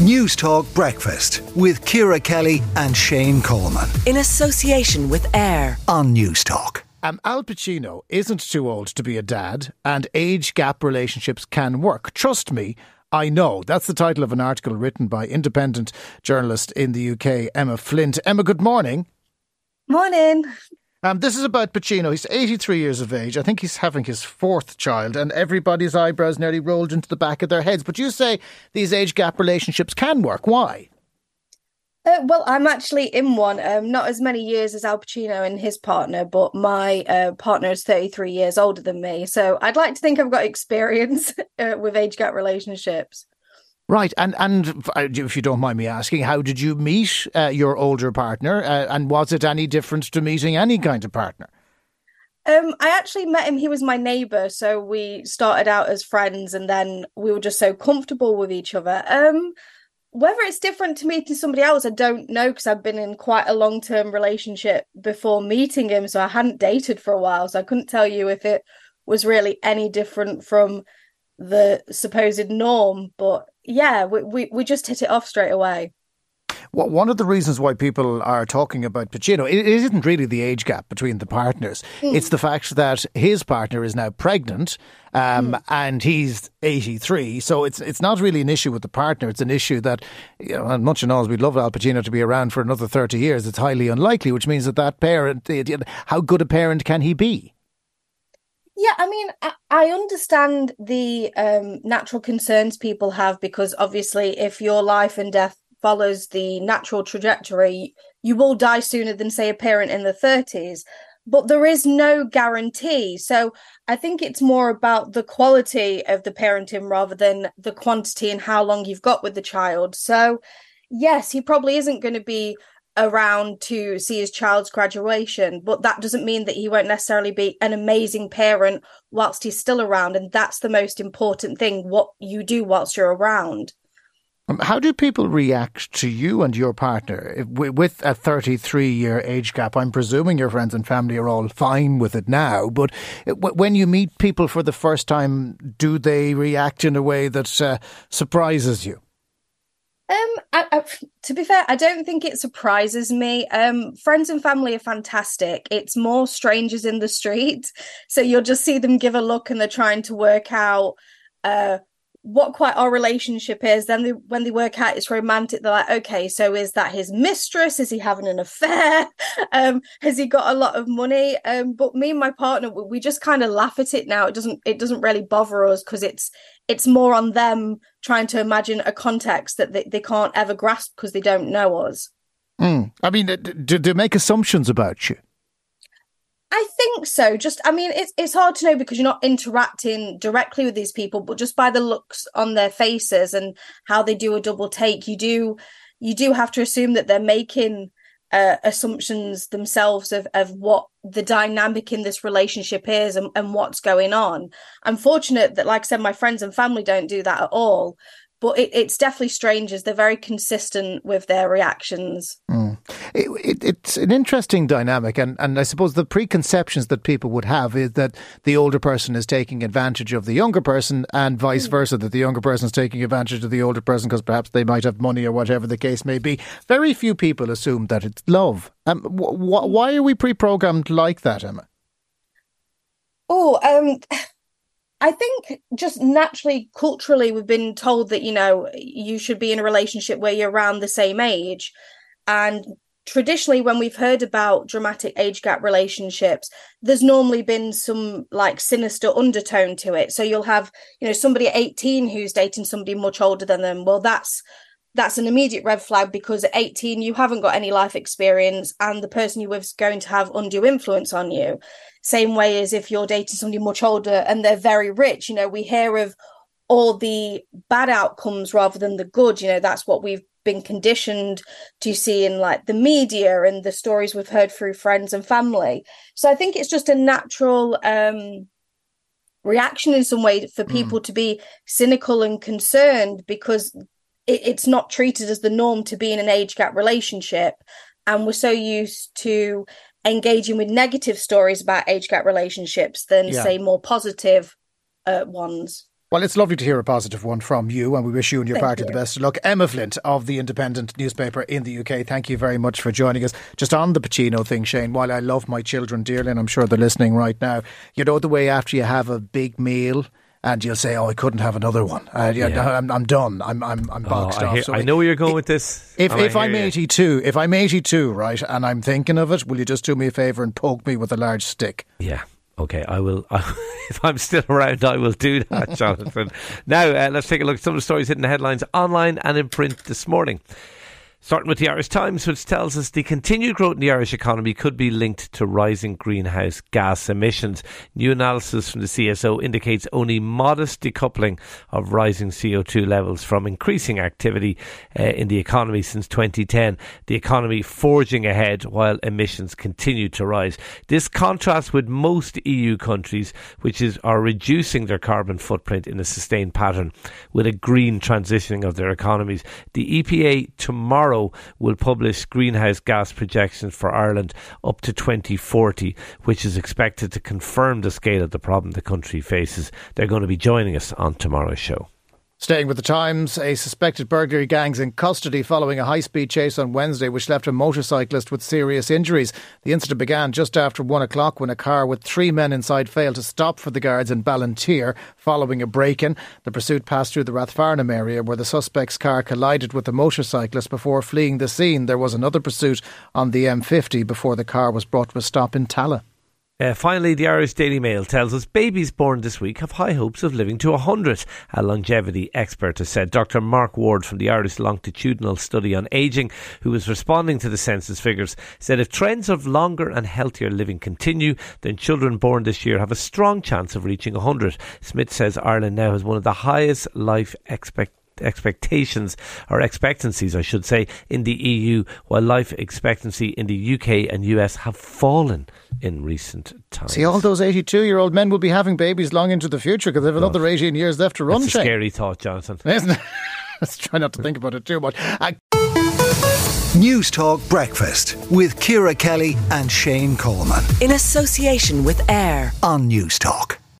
News Talk Breakfast with Ciara Kelly and Shane Coleman. In association with AIR on News Talk. Um, Al Pacino isn't too old to be a dad, and age gap relationships can work. Trust me, I know. That's the title of an article written by independent journalist in the UK, Emma Flint. Emma, good morning. Morning. Um, this is about Pacino. He's 83 years of age. I think he's having his fourth child, and everybody's eyebrows nearly rolled into the back of their heads. But you say these age gap relationships can work. Why? Uh, well, I'm actually in one. Um, not as many years as Al Pacino and his partner, but my uh, partner is 33 years older than me. So I'd like to think I've got experience uh, with age gap relationships. Right, and and uh, if you don't mind me asking, how did you meet uh, your older partner, uh, and was it any different to meeting any kind of partner? Um, I actually met him. He was my neighbor, so we started out as friends, and then we were just so comfortable with each other. Um, whether it's different to meeting somebody else, I don't know because I've been in quite a long term relationship before meeting him, so I hadn't dated for a while, so I couldn't tell you if it was really any different from the supposed norm. But yeah, we, we, we just hit it off straight away. Well, one of the reasons why people are talking about Pacino, it, it isn't really the age gap between the partners. Mm. It's the fact that his partner is now pregnant, um, mm. and he's 83. So it's it's not really an issue with the partner. It's an issue that, you know, much and all as we'd love Al Pacino to be around for another 30 years, it's highly unlikely. Which means that that parent, how good a parent can he be? Yeah, I mean, I understand the um, natural concerns people have because obviously, if your life and death follows the natural trajectory, you will die sooner than, say, a parent in the 30s. But there is no guarantee. So I think it's more about the quality of the parenting rather than the quantity and how long you've got with the child. So, yes, he probably isn't going to be around to see his child's graduation, but that doesn't mean that he won't necessarily be an amazing parent whilst he's still around. And that's the most important thing what you do whilst you're around. Um, how do people react to you and your partner with a 33 year age gap? I'm presuming your friends and family are all fine with it now, but when you meet people for the first time, do they react in a way that uh, surprises you? Um, I, I, to be fair, I don't think it surprises me. Um, friends and family are fantastic. It's more strangers in the street, so you'll just see them give a look and they're trying to work out uh what quite our relationship is. Then they, when they work out it's romantic, they're like, okay, so is that his mistress? Is he having an affair? um, has he got a lot of money? Um, but me and my partner, we just kind of laugh at it now. It doesn't it doesn't really bother us because it's it's more on them trying to imagine a context that they, they can't ever grasp because they don't know us. Mm. I mean, do they make assumptions about you? I think so. Just, I mean, it's it's hard to know because you're not interacting directly with these people, but just by the looks on their faces and how they do a double take, you do you do have to assume that they're making uh, assumptions themselves of of what the dynamic in this relationship is and, and what's going on. I'm fortunate that, like I said, my friends and family don't do that at all but it, it's definitely strangers. They're very consistent with their reactions. Mm. It, it, it's an interesting dynamic, and, and I suppose the preconceptions that people would have is that the older person is taking advantage of the younger person, and vice mm. versa, that the younger person is taking advantage of the older person because perhaps they might have money or whatever the case may be. Very few people assume that it's love. Um, wh- wh- why are we pre-programmed like that, Emma? Oh, um I think just naturally, culturally, we've been told that, you know, you should be in a relationship where you're around the same age. And traditionally, when we've heard about dramatic age gap relationships, there's normally been some like sinister undertone to it. So you'll have, you know, somebody at 18 who's dating somebody much older than them. Well, that's that's an immediate red flag because at 18 you haven't got any life experience and the person you're with is going to have undue influence on you same way as if you're dating somebody much older and they're very rich you know we hear of all the bad outcomes rather than the good you know that's what we've been conditioned to see in like the media and the stories we've heard through friends and family so i think it's just a natural um reaction in some way for hmm. people mm. to be cynical and concerned because it, it's not treated as the norm to be in an age gap relationship and we're so used to engaging with negative stories about age gap relationships than yeah. say more positive uh, ones Well, it's lovely to hear a positive one from you, and we wish you and your Thank party you. the best of luck. Emma Flint of the Independent newspaper in the UK, thank you very much for joining us. Just on the Pacino thing, Shane, while I love my children dearly, and I'm sure they're listening right now, you know the way after you have a big meal and you'll say, "Oh, I couldn't have another one. Uh, yeah, Yeah. I'm, I'm done. I'm I'm, I'm Oh, boxed I, off." hear- So I know where you're going with this. If, I if I'm hear you. 82, if I'm 82, right, and I'm thinking of it, will you just do me a favour and poke me with a large stick? Yeah. Okay, I will. I, if I'm still around, I will do that, Jonathan. now, uh, let's take a look at some of the stories hitting the headlines online and in print this morning. Starting with the Irish Times, which tells us the continued growth in the Irish economy could be linked to rising greenhouse gas emissions. New analysis from the CSO indicates only modest decoupling of rising CO2 levels from increasing activity uh, in the economy since 2010. The economy forging ahead while emissions continue to rise. This contrasts with most EU countries, which is are reducing their carbon footprint in a sustained pattern with a green transitioning of their economies. The EPA tomorrow will publish greenhouse gas projections for Ireland up to 2040, which is expected to confirm the scale of the problem the country faces. They're going to be joining us on tomorrow's show. Staying with the Times, a suspected burglary gang's in custody following a high speed chase on Wednesday, which left a motorcyclist with serious injuries. The incident began just after one o'clock when a car with three men inside failed to stop for the guards in Ballinteer following a break in. The pursuit passed through the Rathfarnham area where the suspect's car collided with the motorcyclist before fleeing the scene. There was another pursuit on the M50 before the car was brought to a stop in Tallaght. Uh, finally, the Irish Daily Mail tells us babies born this week have high hopes of living to 100. A longevity expert has said. Dr. Mark Ward from the Irish Longitudinal Study on Ageing, who was responding to the census figures, said if trends of longer and healthier living continue, then children born this year have a strong chance of reaching 100. Smith says Ireland now has one of the highest life expectations expectations or expectancies, I should say, in the EU, while life expectancy in the UK and US have fallen in recent times. See, all those 82 year old men will be having babies long into the future because they have another 18 years left to run, That's a scary thought, Jonathan. Isn't it? Let's try not to think about it too much. Uh, News Talk Breakfast with Ciara Kelly and Shane Coleman In association with AIR. on News Talk.